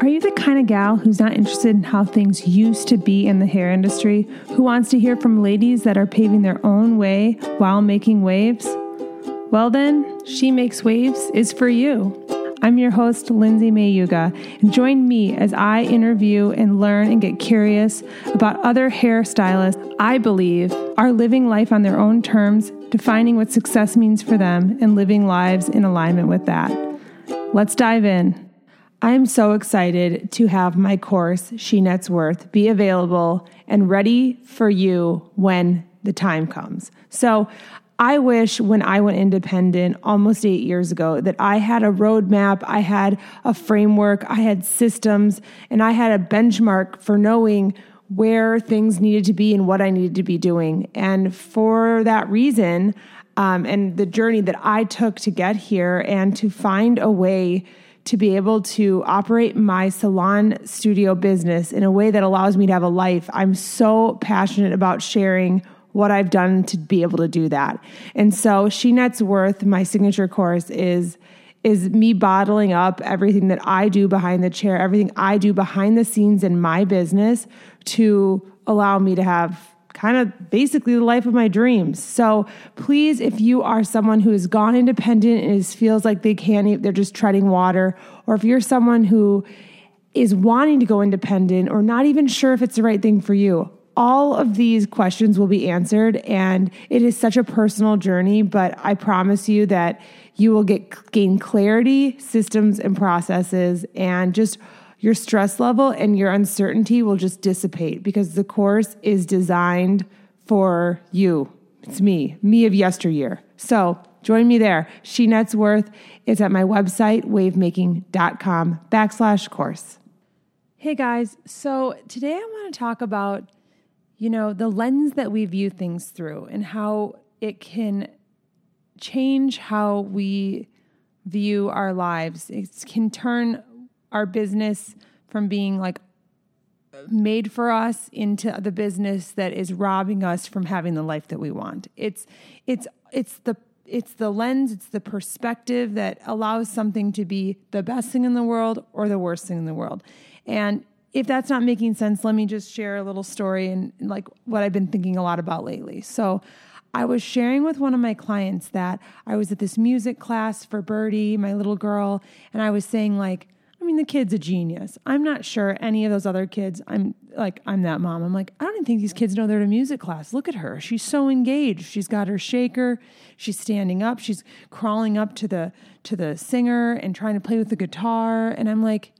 Are you the kind of gal who's not interested in how things used to be in the hair industry, who wants to hear from ladies that are paving their own way while making waves? Well, then, She Makes Waves is for you. I'm your host, Lindsay Mayuga, and join me as I interview and learn and get curious about other hairstylists I believe are living life on their own terms, defining what success means for them, and living lives in alignment with that. Let's dive in. I'm so excited to have my course, She Nets Worth, be available and ready for you when the time comes. So, I wish when I went independent almost eight years ago that I had a roadmap, I had a framework, I had systems, and I had a benchmark for knowing where things needed to be and what I needed to be doing. And for that reason, um, and the journey that I took to get here and to find a way to be able to operate my salon studio business in a way that allows me to have a life. I'm so passionate about sharing what I've done to be able to do that. And so She Nets Worth, my signature course, is is me bottling up everything that I do behind the chair, everything I do behind the scenes in my business to allow me to have kind of basically the life of my dreams. So please, if you are someone who has gone independent and is, feels like they can't, they're just treading water, or if you're someone who is wanting to go independent or not even sure if it's the right thing for you, all of these questions will be answered. And it is such a personal journey, but I promise you that you will get gain clarity, systems, and processes, and just your stress level and your uncertainty will just dissipate because the course is designed for you. It's me, me of yesteryear. So join me there. She Nets Worth is at my website, wavemaking.com backslash course. Hey guys, so today I want to talk about, you know, the lens that we view things through and how it can change how we view our lives. It can turn our business from being like made for us into the business that is robbing us from having the life that we want. It's it's it's the it's the lens, it's the perspective that allows something to be the best thing in the world or the worst thing in the world. And if that's not making sense, let me just share a little story and like what I've been thinking a lot about lately. So I was sharing with one of my clients that I was at this music class for Birdie, my little girl, and I was saying like mean, the kid's a genius. I'm not sure any of those other kids. I'm like, I'm that mom. I'm like, I don't even think these kids know they're in a music class. Look at her. She's so engaged. She's got her shaker. She's standing up. She's crawling up to the to the singer and trying to play with the guitar. And I'm like,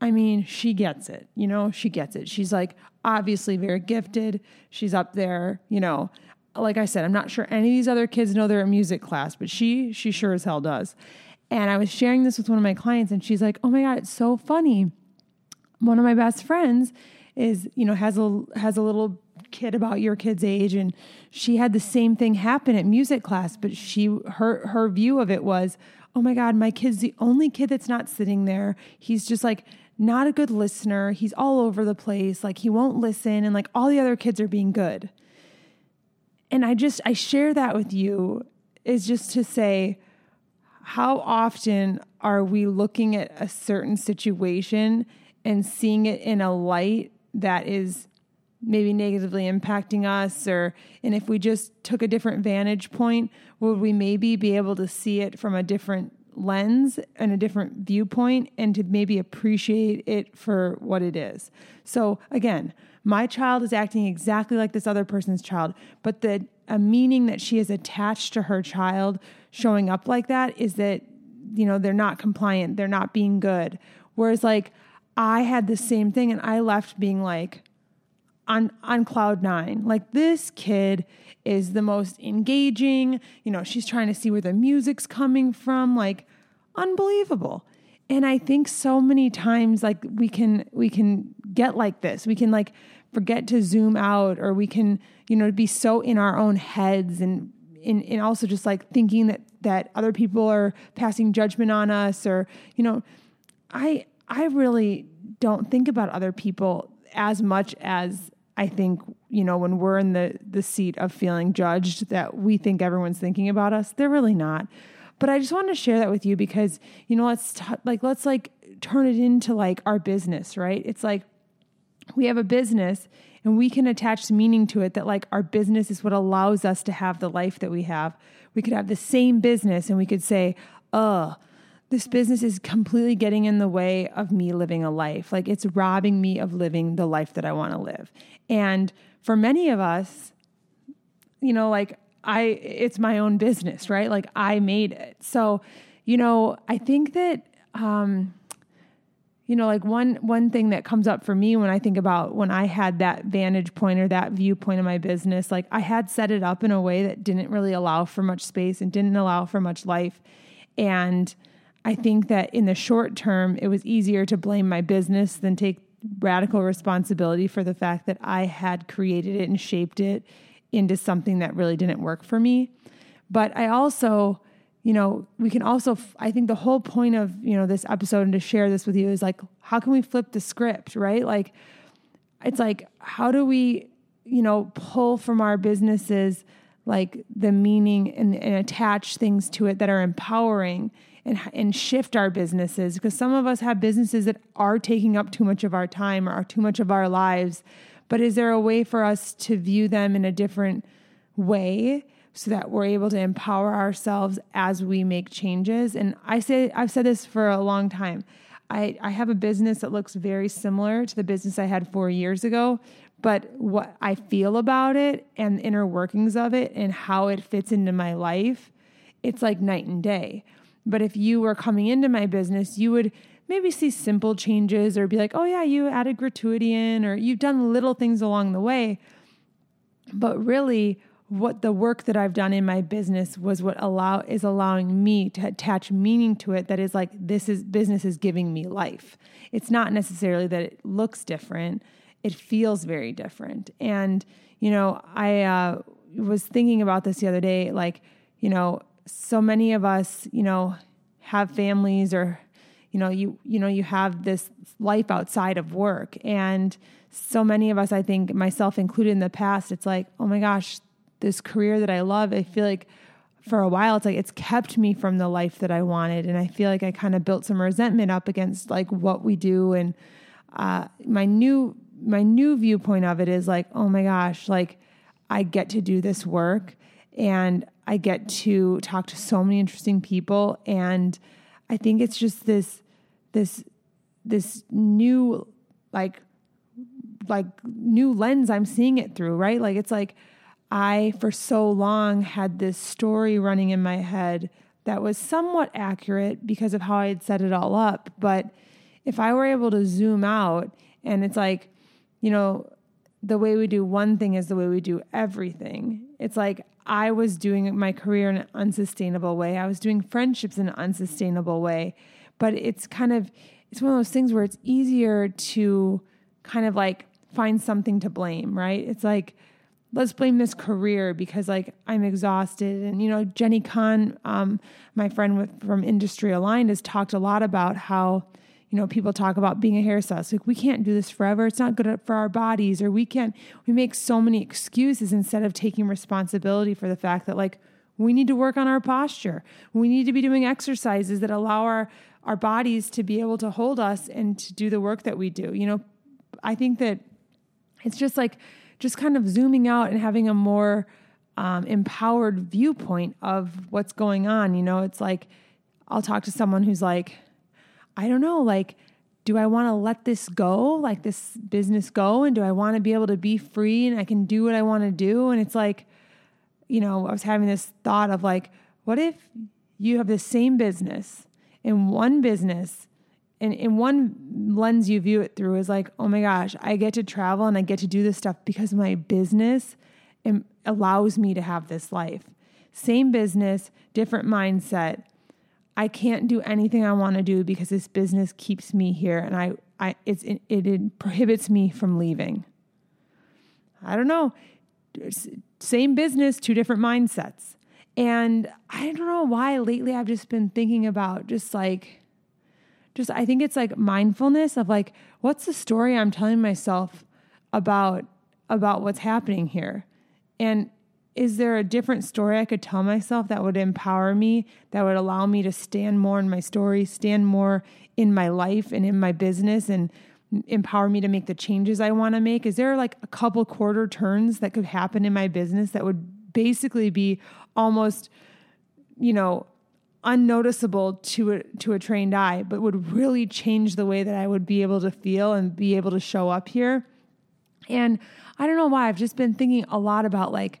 I mean, she gets it. You know, she gets it. She's like obviously very gifted. She's up there. You know, like I said, I'm not sure any of these other kids know they're at music class, but she she sure as hell does. And I was sharing this with one of my clients, and she's like, "Oh my god, it's so funny." One of my best friends is, you know, has a has a little kid about your kid's age, and she had the same thing happen at music class, but she her her view of it was, "Oh my god, my kid's the only kid that's not sitting there. He's just like." Not a good listener. He's all over the place. Like he won't listen, and like all the other kids are being good. And I just, I share that with you is just to say, how often are we looking at a certain situation and seeing it in a light that is maybe negatively impacting us or and if we just took a different vantage point would we maybe be able to see it from a different lens and a different viewpoint and to maybe appreciate it for what it is? So again my child is acting exactly like this other person's child but the a meaning that she has attached to her child showing up like that is that you know they're not compliant they're not being good. Whereas like i had the same thing and i left being like on on cloud 9 like this kid is the most engaging you know she's trying to see where the music's coming from like unbelievable. And i think so many times like we can we can get like this. We can like forget to zoom out or we can you know be so in our own heads and and, and also just like thinking that that other people are passing judgment on us or you know i i really don't think about other people as much as i think you know when we're in the the seat of feeling judged that we think everyone's thinking about us they're really not but i just wanted to share that with you because you know let's t- like let's like turn it into like our business, right? It's like we have a business and we can attach meaning to it that like our business is what allows us to have the life that we have. We could have the same business and we could say, "Uh, this business is completely getting in the way of me living a life. Like it's robbing me of living the life that I want to live." And for many of us, you know, like I it's my own business, right? Like I made it. So, you know, I think that um you know like one one thing that comes up for me when i think about when i had that vantage point or that viewpoint of my business like i had set it up in a way that didn't really allow for much space and didn't allow for much life. And i think that in the short term it was easier to blame my business than take radical responsibility for the fact that i had created it and shaped it into something that really didn't work for me. But i also you know, we can also, I think the whole point of, you know, this episode and to share this with you is like, how can we flip the script, right? Like, it's like, how do we, you know, pull from our businesses like the meaning and, and attach things to it that are empowering and, and shift our businesses? Because some of us have businesses that are taking up too much of our time or too much of our lives. But is there a way for us to view them in a different way? So that we're able to empower ourselves as we make changes. And I say I've said this for a long time. I, I have a business that looks very similar to the business I had four years ago, but what I feel about it and the inner workings of it and how it fits into my life, it's like night and day. But if you were coming into my business, you would maybe see simple changes or be like, oh, yeah, you added gratuity in, or you've done little things along the way. But really, what the work that I've done in my business was what allow is allowing me to attach meaning to it that is like this is business is giving me life. It's not necessarily that it looks different, it feels very different. And you know, I uh, was thinking about this the other day like, you know, so many of us, you know, have families or you know, you you know, you have this life outside of work and so many of us, I think myself included in the past, it's like, oh my gosh, this career that I love, I feel like for a while it's like it's kept me from the life that I wanted. And I feel like I kind of built some resentment up against like what we do. And uh, my new my new viewpoint of it is like oh my gosh like I get to do this work and I get to talk to so many interesting people. And I think it's just this this this new like like new lens I'm seeing it through right? Like it's like I, for so long, had this story running in my head that was somewhat accurate because of how I had set it all up. But if I were able to zoom out and it's like, you know, the way we do one thing is the way we do everything. It's like I was doing my career in an unsustainable way. I was doing friendships in an unsustainable way. But it's kind of it's one of those things where it's easier to kind of like find something to blame, right? It's like let's blame this career because like I'm exhausted. And you know, Jenny Kahn, um, my friend with, from Industry Aligned, has talked a lot about how you know people talk about being a hairstylist. Like we can't do this forever. It's not good for our bodies, or we can't. We make so many excuses instead of taking responsibility for the fact that like we need to work on our posture. We need to be doing exercises that allow our our bodies to be able to hold us and to do the work that we do. You know, I think that it's just like just kind of zooming out and having a more um, empowered viewpoint of what's going on. You know, it's like I'll talk to someone who's like, I don't know, like, do I want to let this go, like this business go? And do I want to be able to be free and I can do what I want to do? And it's like, you know, I was having this thought of like, what if you have the same business in one business and in one lens you view it through is like, oh my gosh, I get to travel and I get to do this stuff because my business allows me to have this life. Same business, different mindset. I can't do anything I want to do because this business keeps me here and I, I it's, it, it prohibits me from leaving. I don't know. Same business, two different mindsets. And I don't know why lately I've just been thinking about just like, just I think it's like mindfulness of like what's the story I'm telling myself about about what's happening here. And is there a different story I could tell myself that would empower me, that would allow me to stand more in my story, stand more in my life and in my business and empower me to make the changes I want to make? Is there like a couple quarter turns that could happen in my business that would basically be almost, you know, unnoticeable to a, to a trained eye, but would really change the way that I would be able to feel and be able to show up here? And I don't know why I've just been thinking a lot about like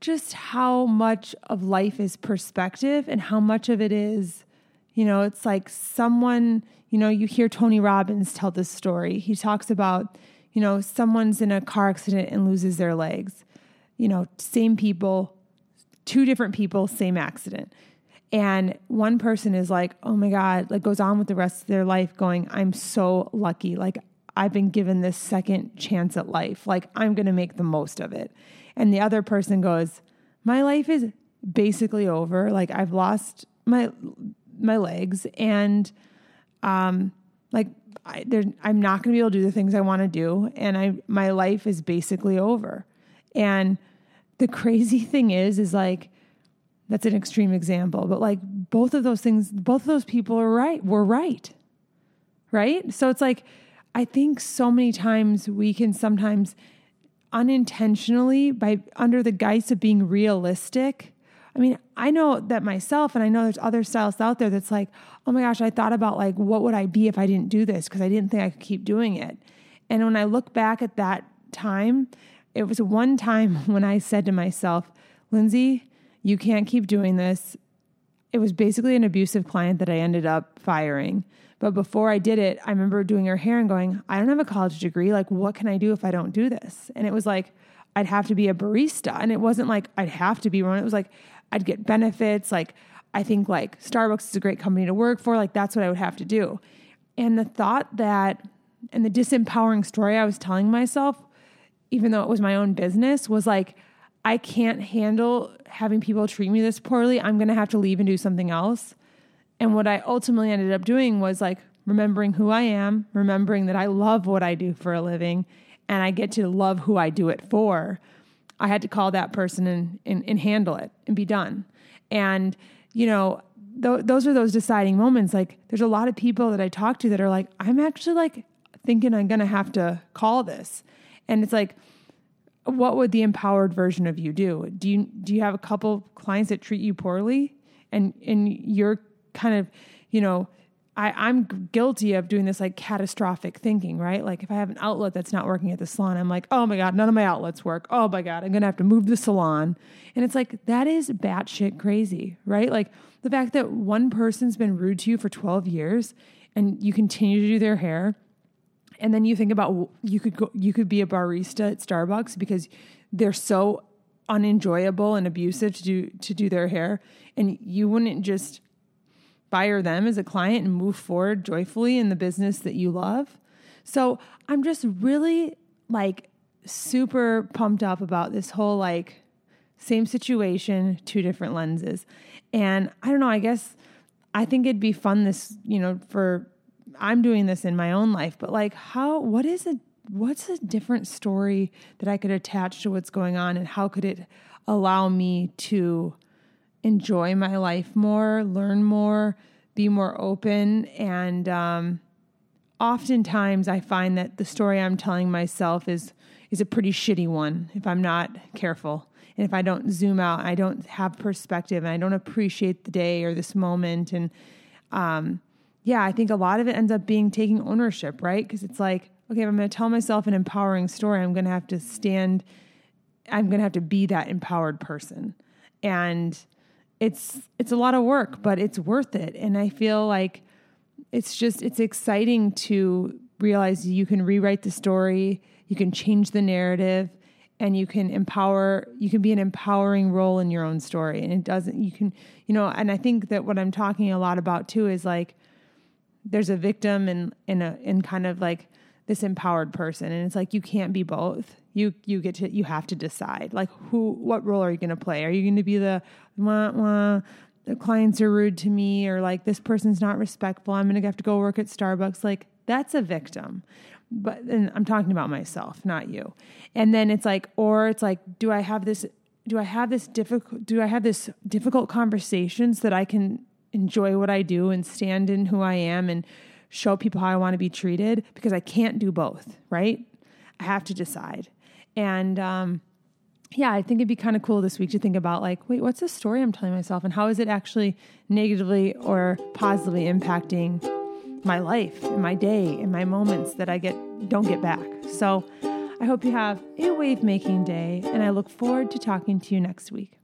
just how much of life is perspective and how much of it is, you know, it's like someone, you know, you hear Tony Robbins tell this story. He talks about, you know, someone's in a car accident and loses their legs. You know, same people, two different people, same accident. And one person is like, oh my God, like goes on with the rest of their life going, I'm so lucky. Like I've been given this second chance at life. Like, I'm going to make the most of it. And the other person goes, My life is basically over. Like, I've lost my my legs and um like I, I'm not going to be able to do the things I want to do and I my life is basically over. And the crazy thing is is like that's an extreme example, but like both of those things both of those people are right. Were right. Right? So it's like I think so many times we can sometimes unintentionally, by under the guise of being realistic. I mean, I know that myself, and I know there's other stylists out there that's like, oh my gosh, I thought about like, what would I be if I didn't do this? Because I didn't think I could keep doing it. And when I look back at that time, it was one time when I said to myself, Lindsay, you can't keep doing this. It was basically an abusive client that I ended up firing. But before I did it, I remember doing her hair and going, I don't have a college degree. Like, what can I do if I don't do this? And it was like, I'd have to be a barista. And it wasn't like I'd have to be one. It was like I'd get benefits. Like, I think like Starbucks is a great company to work for. Like, that's what I would have to do. And the thought that, and the disempowering story I was telling myself, even though it was my own business, was like, I can't handle having people treat me this poorly. I'm going to have to leave and do something else. And what I ultimately ended up doing was like remembering who I am, remembering that I love what I do for a living and I get to love who I do it for. I had to call that person and, and, and handle it and be done. And, you know, th- those are those deciding moments. Like, there's a lot of people that I talk to that are like, I'm actually like thinking I'm going to have to call this. And it's like, what would the empowered version of you do? Do you do you have a couple clients that treat you poorly and and you're kind of, you know, I, I'm guilty of doing this like catastrophic thinking, right? Like if I have an outlet that's not working at the salon, I'm like, oh my God, none of my outlets work. Oh my God, I'm gonna have to move the salon. And it's like, that is batshit crazy, right? Like the fact that one person's been rude to you for 12 years and you continue to do their hair. And then you think about you could go, you could be a barista at Starbucks because they're so unenjoyable and abusive to do to do their hair, and you wouldn't just fire them as a client and move forward joyfully in the business that you love. So I'm just really like super pumped up about this whole like same situation, two different lenses. And I don't know, I guess I think it'd be fun this, you know, for I'm doing this in my own life, but like how what is a what's a different story that I could attach to what's going on and how could it allow me to enjoy my life more, learn more, be more open. And um, oftentimes I find that the story I'm telling myself is is a pretty shitty one if I'm not careful. And if I don't zoom out, I don't have perspective and I don't appreciate the day or this moment. And um, yeah, I think a lot of it ends up being taking ownership, right? Because it's like, okay, if I'm going to tell myself an empowering story, I'm going to have to stand, I'm going to have to be that empowered person. And it's it's a lot of work, but it's worth it. And I feel like it's just it's exciting to realize you can rewrite the story, you can change the narrative, and you can empower you can be an empowering role in your own story. And it doesn't you can you know, and I think that what I'm talking a lot about too is like there's a victim and in a in kind of like this empowered person. And it's like you can't be both. You you get to you have to decide. Like who what role are you going to play? Are you going to be the wah, wah, the clients are rude to me or like this person's not respectful i'm going to have to go work at starbucks? Like that's a victim. But and i'm talking about myself not you. And then it's like or it's like do i have this do I have this difficult do I have this difficult conversations that I can enjoy what I do and stand in who I am and show people how I want to be treated because I can't do both, right? I have to decide. And um, yeah, I think it'd be kind of cool this week to think about like, wait, what's the story I'm telling myself and how is it actually negatively or positively impacting my life and my day and my moments that I get don't get back. So I hope you have a wave making day and I look forward to talking to you next week.